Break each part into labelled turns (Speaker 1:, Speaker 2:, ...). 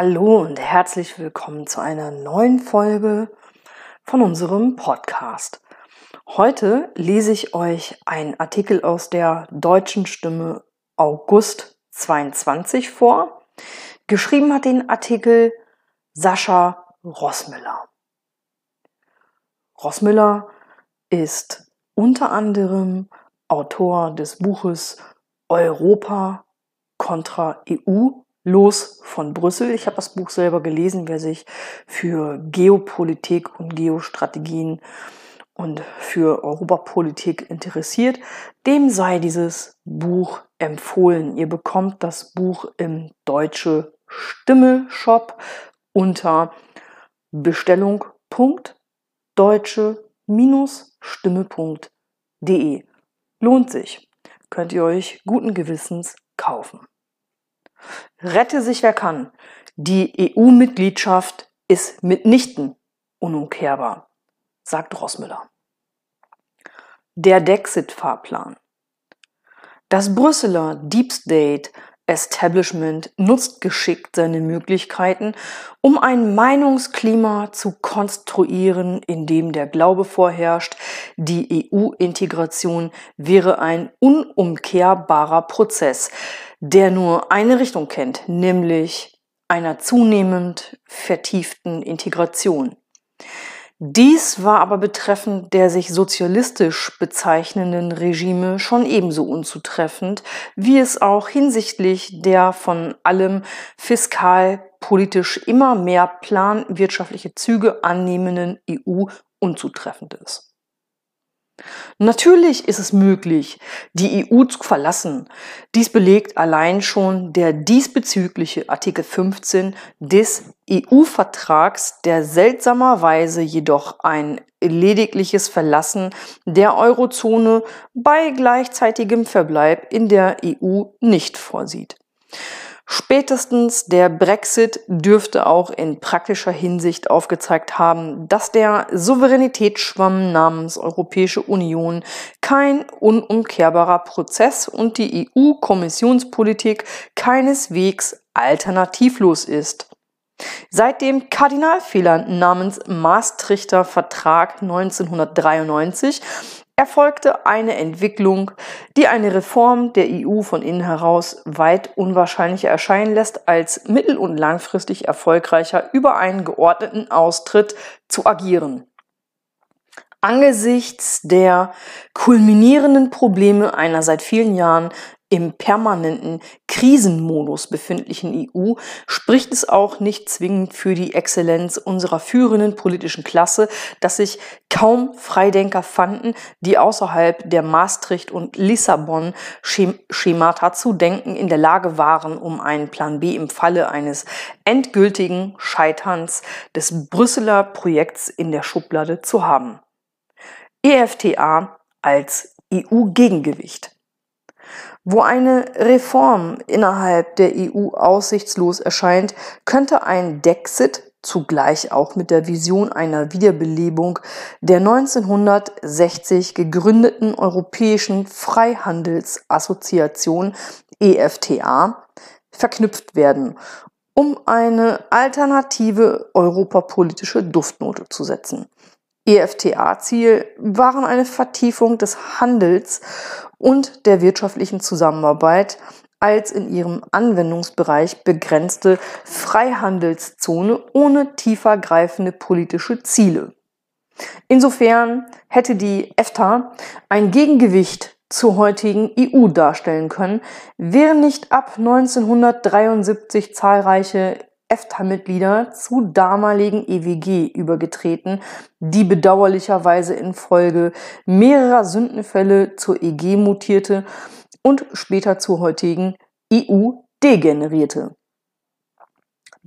Speaker 1: Hallo und herzlich willkommen zu einer neuen Folge von unserem Podcast. Heute lese ich euch einen Artikel aus der deutschen Stimme August 22 vor. Geschrieben hat den Artikel Sascha Rossmüller. Rossmüller ist unter anderem Autor des Buches Europa kontra EU Los von Brüssel. Ich habe das Buch selber gelesen, wer sich für Geopolitik und Geostrategien und für Europapolitik interessiert, dem sei dieses Buch empfohlen. Ihr bekommt das Buch im Deutsche Stimme Shop unter Bestellung.deutsche-stimme.de. Lohnt sich. Könnt ihr euch guten Gewissens kaufen. Rette sich wer kann. Die EU-Mitgliedschaft ist mitnichten unumkehrbar, sagt Rossmüller. Der Dexit-Fahrplan. Das Brüsseler Deep State Establishment nutzt geschickt seine Möglichkeiten, um ein Meinungsklima zu konstruieren, in dem der Glaube vorherrscht, die EU-Integration wäre ein unumkehrbarer Prozess, der nur eine Richtung kennt, nämlich einer zunehmend vertieften Integration. Dies war aber betreffend der sich sozialistisch bezeichnenden Regime schon ebenso unzutreffend, wie es auch hinsichtlich der von allem fiskalpolitisch immer mehr planwirtschaftliche Züge annehmenden EU unzutreffend ist. Natürlich ist es möglich, die EU zu verlassen. Dies belegt allein schon der diesbezügliche Artikel 15 des EU-Vertrags, der seltsamerweise jedoch ein ledigliches Verlassen der Eurozone bei gleichzeitigem Verbleib in der EU nicht vorsieht. Spätestens der Brexit dürfte auch in praktischer Hinsicht aufgezeigt haben, dass der Souveränitätsschwamm namens Europäische Union kein unumkehrbarer Prozess und die EU-Kommissionspolitik keineswegs alternativlos ist. Seit dem Kardinalfehler namens Maastrichter Vertrag 1993 erfolgte eine Entwicklung, die eine Reform der EU von innen heraus weit unwahrscheinlicher erscheinen lässt, als mittel- und langfristig erfolgreicher über einen geordneten Austritt zu agieren. Angesichts der kulminierenden Probleme einer seit vielen Jahren im permanenten Krisenmodus befindlichen EU spricht es auch nicht zwingend für die Exzellenz unserer führenden politischen Klasse, dass sich kaum Freidenker fanden, die außerhalb der Maastricht- und Lissabon-Schemata zu denken in der Lage waren, um einen Plan B im Falle eines endgültigen Scheiterns des Brüsseler Projekts in der Schublade zu haben. EFTA als EU-Gegengewicht. Wo eine Reform innerhalb der EU aussichtslos erscheint, könnte ein Dexit zugleich auch mit der Vision einer Wiederbelebung der 1960 gegründeten Europäischen Freihandelsassoziation EFTA verknüpft werden, um eine alternative europapolitische Duftnote zu setzen. EFTA-Ziel waren eine Vertiefung des Handels und der wirtschaftlichen Zusammenarbeit als in ihrem Anwendungsbereich begrenzte Freihandelszone ohne tiefergreifende politische Ziele. Insofern hätte die EFTA ein Gegengewicht zur heutigen EU darstellen können, wären nicht ab 1973 zahlreiche EFTA-Mitglieder zu damaligen EWG übergetreten, die bedauerlicherweise infolge mehrerer Sündenfälle zur EG mutierte und später zur heutigen EU degenerierte.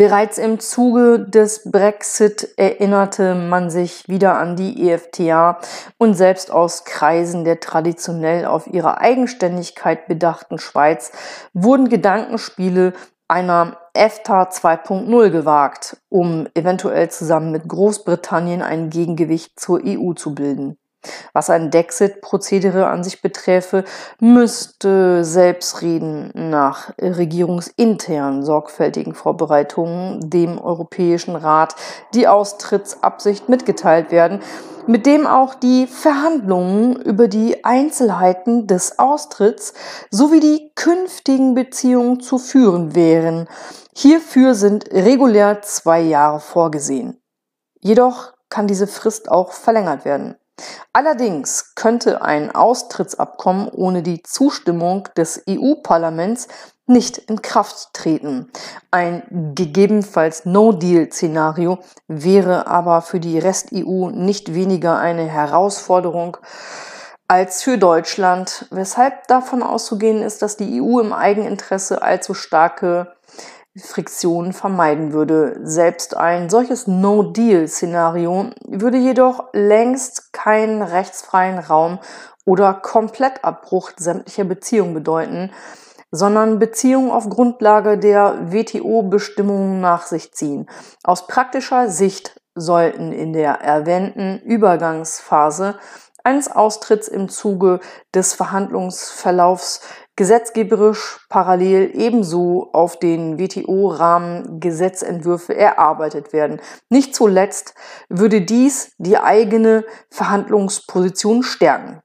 Speaker 1: Bereits im Zuge des Brexit erinnerte man sich wieder an die EFTA und selbst aus Kreisen der traditionell auf ihre Eigenständigkeit bedachten Schweiz wurden Gedankenspiele einer EFTA 2.0 gewagt, um eventuell zusammen mit Großbritannien ein Gegengewicht zur EU zu bilden. Was ein Dexit-Prozedere an sich beträfe, müsste Selbstreden nach regierungsinternen sorgfältigen Vorbereitungen dem Europäischen Rat die Austrittsabsicht mitgeteilt werden, mit dem auch die Verhandlungen über die Einzelheiten des Austritts sowie die künftigen Beziehungen zu führen wären. Hierfür sind regulär zwei Jahre vorgesehen. Jedoch kann diese Frist auch verlängert werden. Allerdings könnte ein Austrittsabkommen ohne die Zustimmung des EU-Parlaments nicht in Kraft treten. Ein gegebenenfalls No-Deal-Szenario wäre aber für die Rest-EU nicht weniger eine Herausforderung als für Deutschland, weshalb davon auszugehen ist, dass die EU im Eigeninteresse allzu starke Friktionen vermeiden würde. Selbst ein solches No-Deal-Szenario würde jedoch längst keinen rechtsfreien Raum oder Komplettabbruch sämtlicher Beziehungen bedeuten, sondern Beziehungen auf Grundlage der WTO-Bestimmungen nach sich ziehen. Aus praktischer Sicht sollten in der erwähnten Übergangsphase eines Austritts im Zuge des Verhandlungsverlaufs gesetzgeberisch parallel ebenso auf den WTO-Rahmen Gesetzentwürfe erarbeitet werden. Nicht zuletzt würde dies die eigene Verhandlungsposition stärken.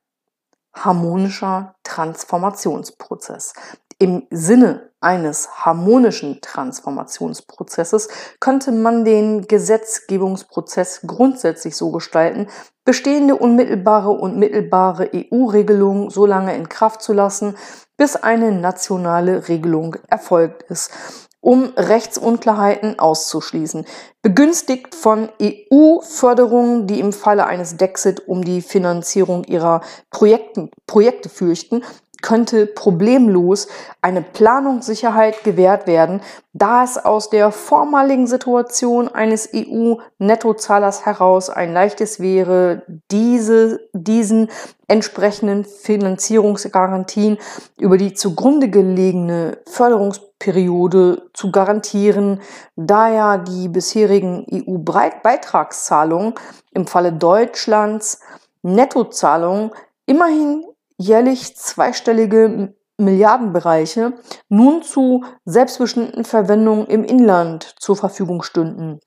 Speaker 1: Harmonischer Transformationsprozess. Im Sinne eines harmonischen Transformationsprozesses könnte man den Gesetzgebungsprozess grundsätzlich so gestalten, bestehende unmittelbare und mittelbare EU-Regelungen so lange in Kraft zu lassen, bis eine nationale Regelung erfolgt ist, um Rechtsunklarheiten auszuschließen. Begünstigt von EU-Förderungen, die im Falle eines Dexit um die Finanzierung ihrer Projekten, Projekte fürchten, könnte problemlos eine Planungssicherheit gewährt werden, da es aus der vormaligen Situation eines EU-Nettozahlers heraus ein leichtes wäre, diese, diesen entsprechenden Finanzierungsgarantien über die zugrunde gelegene Förderungsperiode zu garantieren, da ja die bisherigen EU-Beitragszahlungen im Falle Deutschlands Nettozahlungen immerhin jährlich zweistellige Milliardenbereiche nun zu selbstbestimmten Verwendungen im Inland zur Verfügung stünden.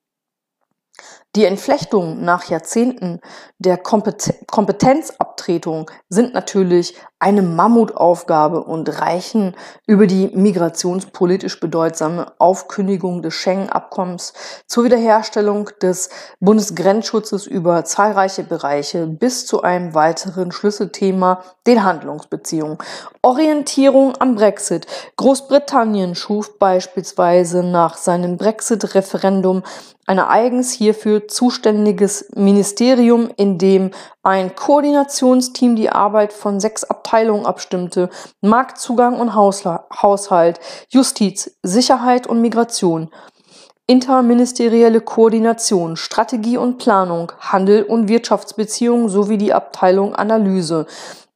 Speaker 1: Die Entflechtungen nach Jahrzehnten der Kompetenzabtretung sind natürlich eine Mammutaufgabe und reichen über die migrationspolitisch bedeutsame Aufkündigung des Schengen-Abkommens zur Wiederherstellung des Bundesgrenzschutzes über zahlreiche Bereiche bis zu einem weiteren Schlüsselthema, den Handlungsbeziehungen. Orientierung am Brexit. Großbritannien schuf beispielsweise nach seinem Brexit-Referendum ein eigens hierfür zuständiges Ministerium, in dem ein Koordinationsteam die Arbeit von sechs Abteilungen abstimmte, Marktzugang und Haushalt, Justiz, Sicherheit und Migration, interministerielle Koordination, Strategie und Planung, Handel und Wirtschaftsbeziehungen sowie die Abteilung Analyse.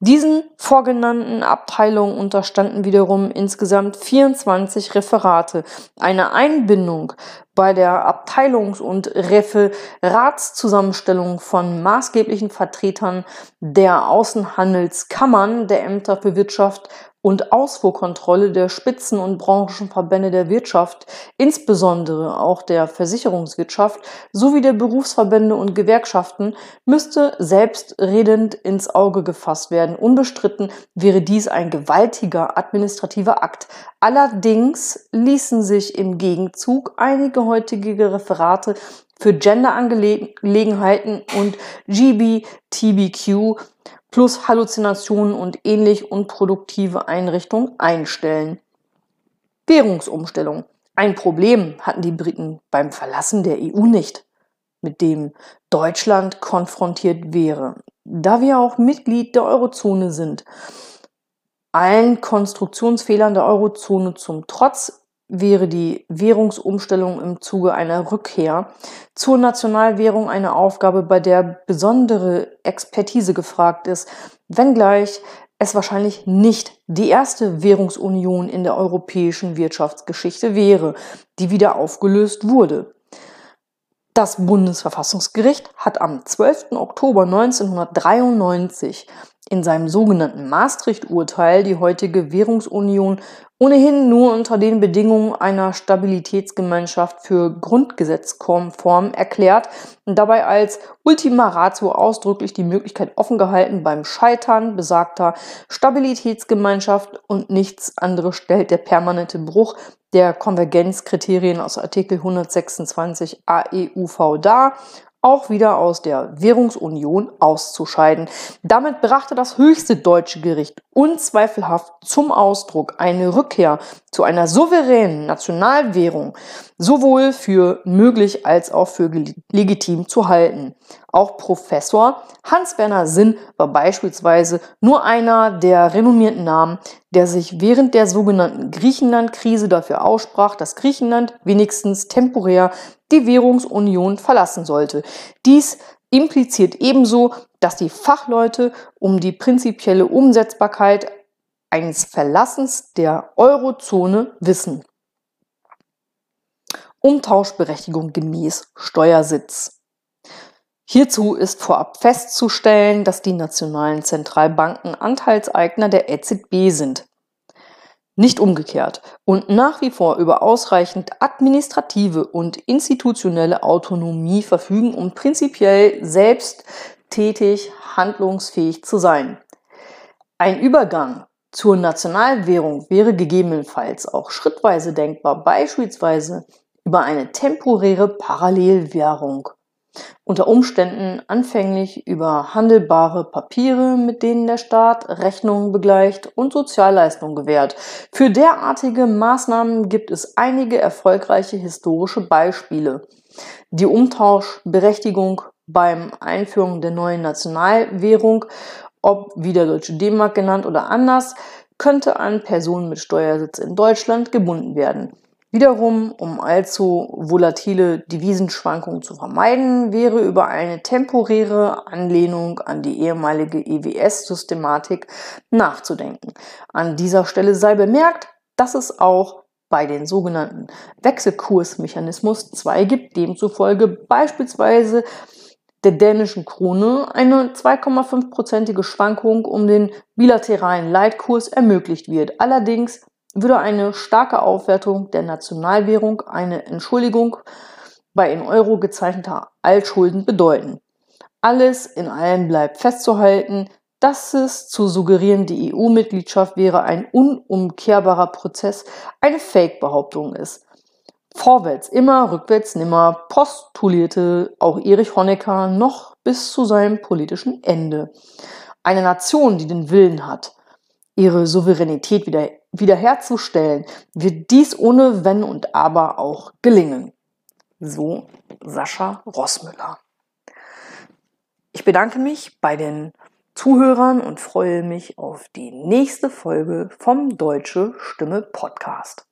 Speaker 1: Diesen vorgenannten Abteilungen unterstanden wiederum insgesamt 24 Referate. Eine Einbindung bei der Abteilungs- und Referatszusammenstellung von maßgeblichen Vertretern der Außenhandelskammern der Ämter für Wirtschaft und Ausfuhrkontrolle der Spitzen- und Branchenverbände der Wirtschaft, insbesondere auch der Versicherungswirtschaft sowie der Berufsverbände und Gewerkschaften, müsste selbstredend ins Auge gefasst werden. Unbestritten wäre dies ein gewaltiger administrativer Akt. Allerdings ließen sich im Gegenzug einige heutige Referate für Genderangelegenheiten und GBTBQ plus Halluzinationen und ähnlich unproduktive Einrichtungen einstellen. Währungsumstellung. Ein Problem hatten die Briten beim Verlassen der EU nicht, mit dem Deutschland konfrontiert wäre, da wir auch Mitglied der Eurozone sind. Allen Konstruktionsfehlern der Eurozone zum Trotz wäre die Währungsumstellung im Zuge einer Rückkehr zur Nationalwährung eine Aufgabe, bei der besondere Expertise gefragt ist, wenngleich es wahrscheinlich nicht die erste Währungsunion in der europäischen Wirtschaftsgeschichte wäre, die wieder aufgelöst wurde. Das Bundesverfassungsgericht hat am 12. Oktober 1993 in seinem sogenannten Maastricht-Urteil die heutige Währungsunion ohnehin nur unter den Bedingungen einer Stabilitätsgemeinschaft für grundgesetzkonform erklärt und dabei als Ultima Ratio ausdrücklich die Möglichkeit offen gehalten, beim Scheitern besagter Stabilitätsgemeinschaft und nichts anderes stellt der permanente Bruch der Konvergenzkriterien aus Artikel 126 AEUV dar, auch wieder aus der Währungsunion auszuscheiden. Damit brachte das höchste deutsche Gericht unzweifelhaft zum Ausdruck eine Rückkehr zu einer souveränen Nationalwährung sowohl für möglich als auch für legitim zu halten. Auch Professor Hans-Werner Sinn war beispielsweise nur einer der renommierten Namen, der sich während der sogenannten Griechenland-Krise dafür aussprach, dass Griechenland wenigstens temporär die Währungsunion verlassen sollte. Dies impliziert ebenso, dass die Fachleute um die prinzipielle Umsetzbarkeit eines Verlassens der Eurozone wissen. Umtauschberechtigung gemäß Steuersitz. Hierzu ist vorab festzustellen, dass die nationalen Zentralbanken Anteilseigner der EZB sind nicht umgekehrt und nach wie vor über ausreichend administrative und institutionelle Autonomie verfügen, um prinzipiell selbst tätig handlungsfähig zu sein. Ein Übergang zur Nationalwährung wäre gegebenenfalls auch schrittweise denkbar, beispielsweise über eine temporäre Parallelwährung unter Umständen anfänglich über handelbare Papiere, mit denen der Staat Rechnungen begleicht und Sozialleistungen gewährt. Für derartige Maßnahmen gibt es einige erfolgreiche historische Beispiele. Die Umtauschberechtigung beim Einführung der neuen Nationalwährung, ob wieder Deutsche D-Mark genannt oder anders, könnte an Personen mit Steuersitz in Deutschland gebunden werden. Wiederum, um allzu volatile Devisenschwankungen zu vermeiden, wäre über eine temporäre Anlehnung an die ehemalige EWS-Systematik nachzudenken. An dieser Stelle sei bemerkt, dass es auch bei den sogenannten Wechselkursmechanismus 2 gibt, demzufolge beispielsweise der dänischen Krone eine 2,5-prozentige Schwankung um den bilateralen Leitkurs ermöglicht wird. Allerdings würde eine starke Aufwertung der Nationalwährung eine Entschuldigung bei in Euro gezeichneter Altschulden bedeuten. Alles in allem bleibt festzuhalten, dass es zu suggerieren, die EU-Mitgliedschaft wäre ein unumkehrbarer Prozess, eine Fake-Behauptung ist. Vorwärts immer, rückwärts nimmer, postulierte auch Erich Honecker noch bis zu seinem politischen Ende. Eine Nation, die den Willen hat, ihre Souveränität wieder, wiederherzustellen, wird dies ohne Wenn und Aber auch gelingen. So Sascha Rossmüller. Ich bedanke mich bei den Zuhörern und freue mich auf die nächste Folge vom Deutsche Stimme Podcast.